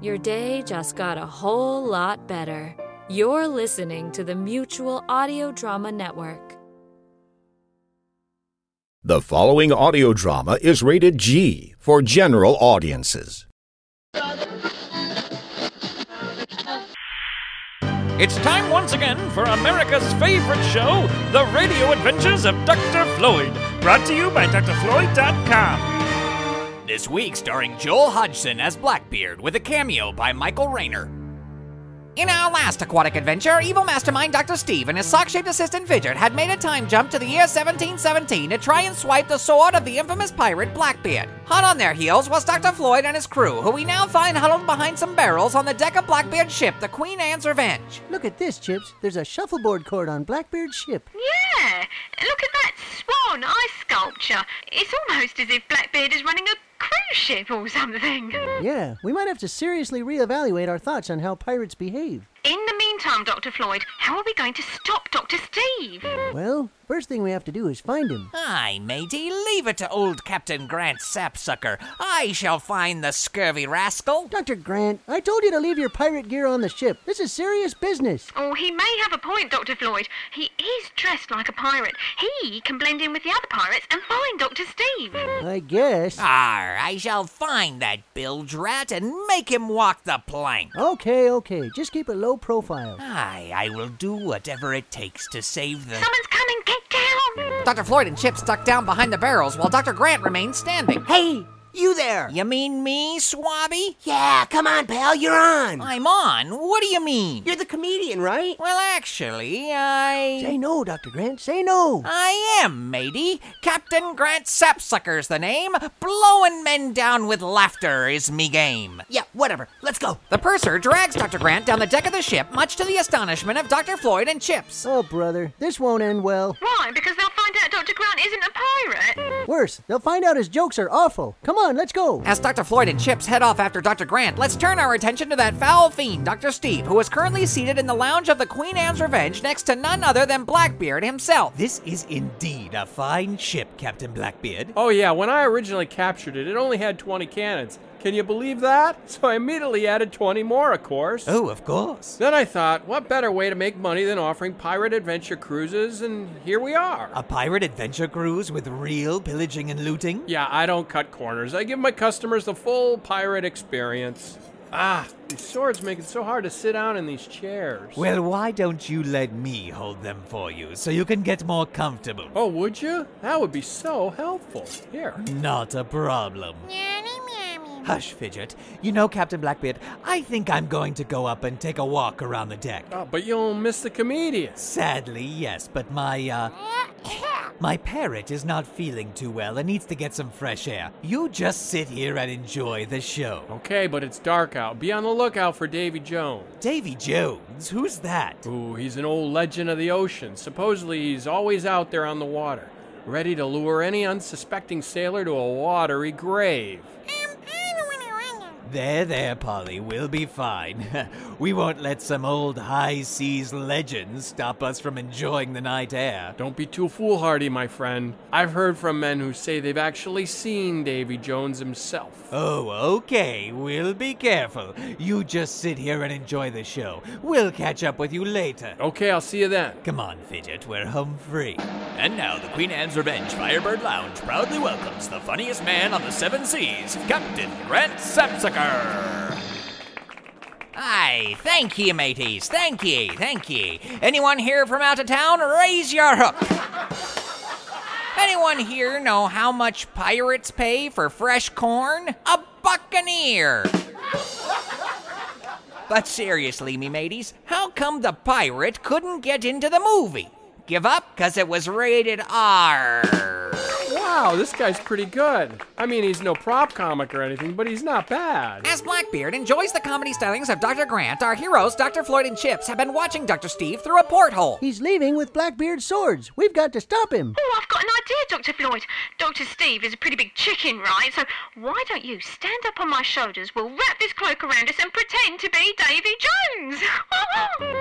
your day just got a whole lot better. You're listening to the Mutual Audio Drama Network. The following audio drama is rated G for general audiences. It's time once again for America's favorite show, The Radio Adventures of Dr. Floyd, brought to you by drfloyd.com. This week, starring Joel Hodgson as Blackbeard with a cameo by Michael Rayner. In our last aquatic adventure, evil mastermind Dr. Steve and his sock shaped assistant Fidget had made a time jump to the year 1717 to try and swipe the sword of the infamous pirate Blackbeard. Hot on their heels was Dr. Floyd and his crew, who we now find huddled behind some barrels on the deck of Blackbeard's ship, the Queen Anne's Revenge. Look at this, Chips. There's a shuffleboard court on Blackbeard's ship. Yeah, look at that swan ice sculpture. It's almost as if Blackbeard is running a cruise ship or something. Yeah, we might have to seriously reevaluate our thoughts on how pirates behave. In the meantime, Dr. Floyd, how are we going to stop Dr. Steve? Well, first thing we have to do is find him. Aye, matey, leave it to old Captain Grant Sapsucker. I shall find the scurvy rascal. Dr. Grant, I told you to leave your pirate gear on the ship. This is serious business. Oh, he may have a point, Dr. Floyd. He is dressed like a pirate. He can blend in with the other pirates and find Dr. Steve. I guess. Arr, I shall find that bilge rat and make him walk the plank. Okay, okay. Just keep a low profile. Aye, I will do whatever it takes to save the. Someone's coming, get down! Dr. Floyd and Chip stuck down behind the barrels while Dr. Grant remained standing. Hey, you there? You mean me, Swabby? Yeah, come on, pal, you're on. I'm on. What do you mean? You're the comedian, right? Well, actually, I. Say no, Dr. Grant. Say no. I am, matey. Captain Grant Sapsucker's the name. Blowing men down with laughter is me game. Yeah, whatever. Let's go. The purser drags Dr. Grant down the deck of the ship, much to the astonishment of Dr. Floyd and Chips. Oh, brother, this won't end well. Why? Because they'll find out Dr. Grant isn't a pirate. Worse, they'll find out his jokes are awful. Come on, let's go. As Dr. Floyd and Chips head off after Dr. Grant, let's turn our attention to that foul fiend, Dr. Steve, who is currently seated in the lounge of the Queen Anne's Revenge next to none other than Blackbeard himself. This is indeed a fine ship, Captain Blackbeard. Oh, yeah, when I originally captured it, it only had 20 cannons. Can you believe that? So I immediately added 20 more, of course. Oh, of course. Then I thought, what better way to make money than offering pirate adventure cruises, and here we are. A pirate adventure cruise with real pillaging and looting? Yeah, I don't cut corners. I give my customers the full pirate experience. Ah, these swords make it so hard to sit down in these chairs. Well, why don't you let me hold them for you so you can get more comfortable? Oh, would you? That would be so helpful. Here. Not a problem. Hush, Fidget. You know, Captain Blackbeard, I think I'm going to go up and take a walk around the deck. Oh, but you'll miss the comedian. Sadly, yes, but my, uh. My parrot is not feeling too well and needs to get some fresh air. You just sit here and enjoy the show. Okay, but it's dark out. Be on the lookout for Davy Jones. Davy Jones? Who's that? Ooh, he's an old legend of the ocean. Supposedly, he's always out there on the water, ready to lure any unsuspecting sailor to a watery grave. There, there, Polly, we'll be fine. we won't let some old high seas legends stop us from enjoying the night air. Don't be too foolhardy, my friend. I've heard from men who say they've actually seen Davy Jones himself. Oh, okay, we'll be careful. You just sit here and enjoy the show. We'll catch up with you later. Okay, I'll see you then. Come on, Fidget, we're home free. And now, the Queen Anne's Revenge Firebird Lounge proudly welcomes the funniest man on the seven seas, Captain Grant Sapsucker. Aye, thank ye, mateys. Thank ye, thank ye. Anyone here from out of town? Raise your hook. Anyone here know how much pirates pay for fresh corn? A buccaneer. But seriously, me mateys, how come the pirate couldn't get into the movie? Give up? Cause it was rated R. Wow, this guy's pretty good. I mean, he's no prop comic or anything, but he's not bad. As Blackbeard enjoys the comedy stylings of Dr. Grant, our heroes, Dr. Floyd and Chips, have been watching Dr. Steve through a porthole. He's leaving with Blackbeard's swords. We've got to stop him. Oh, I've got an idea, Dr. Floyd. Dr. Steve is a pretty big chicken, right? So why don't you stand up on my shoulders? We'll wrap this cloak around us and pretend to be Davy Jones.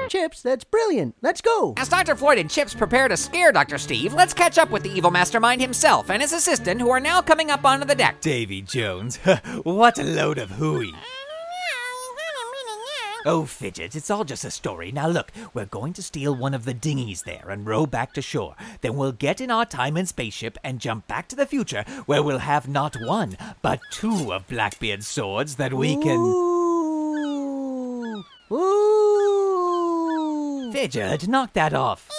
Chips, that's brilliant. Let's go. As Dr. Floyd and Chips prepare to scare Dr. Steve, let's catch up with the evil mastermind himself and his assistant, who are now coming up onto the deck. Davy Jones. what a load of hooey. Oh, Fidget, it's all just a story. Now, look, we're going to steal one of the dinghies there and row back to shore. Then we'll get in our time and spaceship and jump back to the future, where we'll have not one, but two of Blackbeard's swords that we can. Ooh. Ooh. Fidget, knock that off.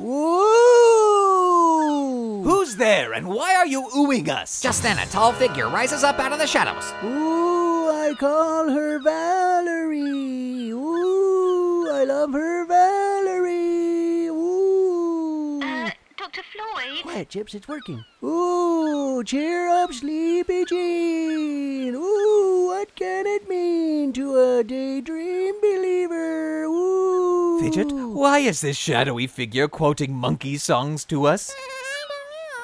Ooh. Who's there and why are you oohing us? Just then, a tall figure rises up out of the shadows. Ooh, I call her Valerie. Ooh, I love her Valerie. Ooh. Uh, Dr. Floyd? Quiet, Chips, it's working. Ooh, cheer up, Sleepy Jean. Ooh, what can it mean to a daydream believer? Ooh. Fidget, why is this shadowy figure quoting Monkees songs to us?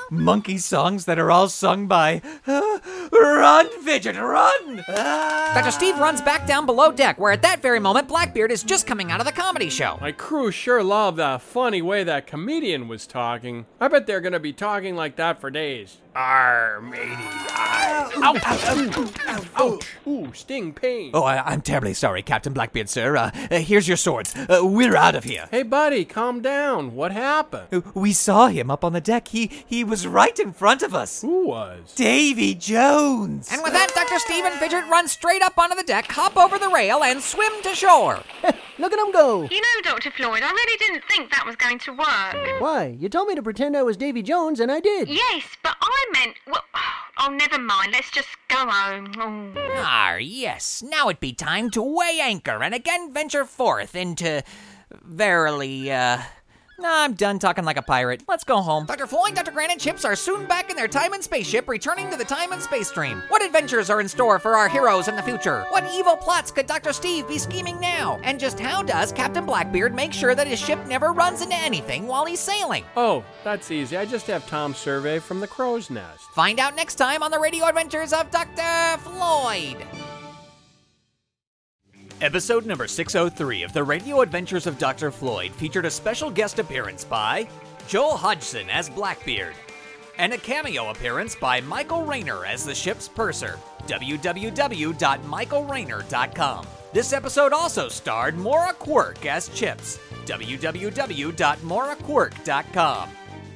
Monkees songs that are all sung by. uh, run, Fidget, run! Ah. Dr. Steve runs back down below deck, where at that very moment, Blackbeard is just coming out of the comedy show. My crew sure loved the funny way that comedian was talking. I bet they're gonna be talking like that for days. Arr, matey, I. Ouch! Ouch! Ouch! Ooh, sting pain. Oh, I, I'm terribly sorry, Captain Blackbeard, sir. Uh, uh, here's your swords. Uh, we're out of here. Hey, buddy, calm down. What happened? Uh, We saw him up on the deck. He he was right in front of us. Who was? Davy Jones. And with that, Dr. Steve and Fidget run straight up onto the deck, hop over the rail, and swim to shore. Look at him go. You know, Dr. Floyd, I really didn't think that was going to work. Why? You told me to pretend I was Davy Jones, and I did. Yes, but I meant. Well, oh, never mind. Let's just go home. Oh. Ah, yes. Now it be time to weigh anchor and again venture forth into. Verily, uh. No, I'm done talking like a pirate. Let's go home. Dr. Floyd, Dr. Grant, and Chips are soon back in their time and spaceship, returning to the time and space stream. What adventures are in store for our heroes in the future? What evil plots could Dr. Steve be scheming now? And just how does Captain Blackbeard make sure that his ship never runs into anything while he's sailing? Oh, that's easy. I just have Tom Servo from the crow's nest. Find out next time on the radio adventures of Dr. Floyd. Episode number 603 of The Radio Adventures of Dr. Floyd featured a special guest appearance by Joel Hodgson as Blackbeard, and a cameo appearance by Michael Rayner as the ship's purser. www.michaelrayner.com. This episode also starred Maura Quirk as Chips. www.mauraquirk.com.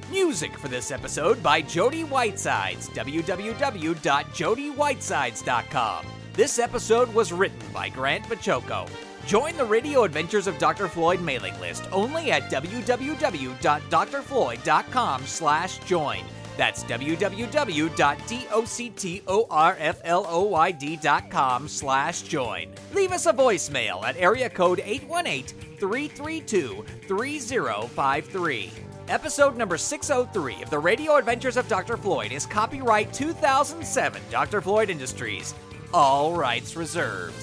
Music for this episode by Jody Whitesides. www.jodywhitesides.com. This episode was written by Grant Baciocco. Join the Radio Adventures of Dr. Floyd mailing list only at www.drfloyd.com slash join. That's www.doctorfloyd.com slash join. Leave us a voicemail at area code 818-332-3053. Episode number 603 of the Radio Adventures of Dr. Floyd is copyright 2007 Dr. Floyd Industries. All rights reserved.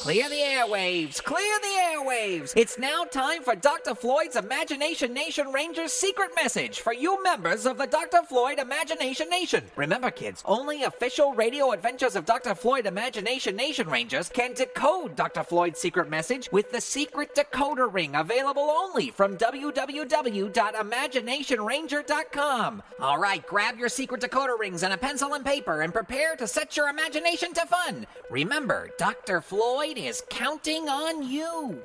Clear the airwaves! Clear the airwaves! It's now time for Dr. Floyd's Imagination Nation Rangers secret message for you members of the Dr. Floyd Imagination Nation. Remember, kids, only official radio adventures of Dr. Floyd Imagination Nation Rangers can decode Dr. Floyd's secret message with the secret decoder ring available only from www.imaginationranger.com. All right, grab your secret decoder rings and a pencil and paper and prepare to set your imagination to fun. Remember, Dr. Floyd is counting on you.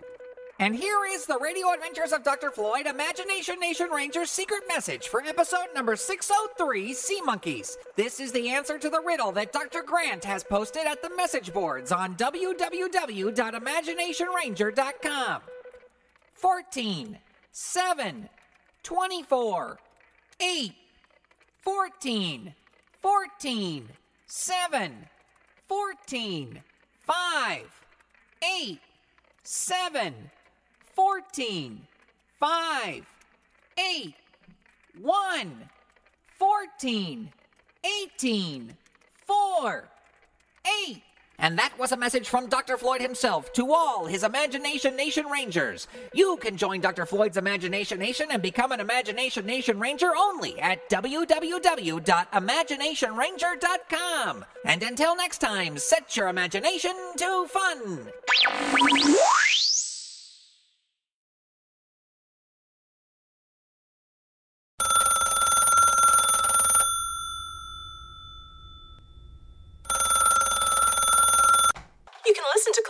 And here is the Radio Adventures of Dr. Floyd Imagination Nation Ranger's secret message for episode number 603 Sea Monkeys. This is the answer to the riddle that Dr. Grant has posted at the message boards on www.imaginationranger.com. 14, 7, 24, 8, 14, 14, 7, 14, 5, 8, 7, 14, 5, 8, 1, 14, 18, 4, 8. And that was a message from Dr. Floyd himself to all his Imagination Nation Rangers. You can join Dr. Floyd's Imagination Nation and become an Imagination Nation Ranger only at www.imaginationranger.com. And until next time, set your imagination to fun. Listen to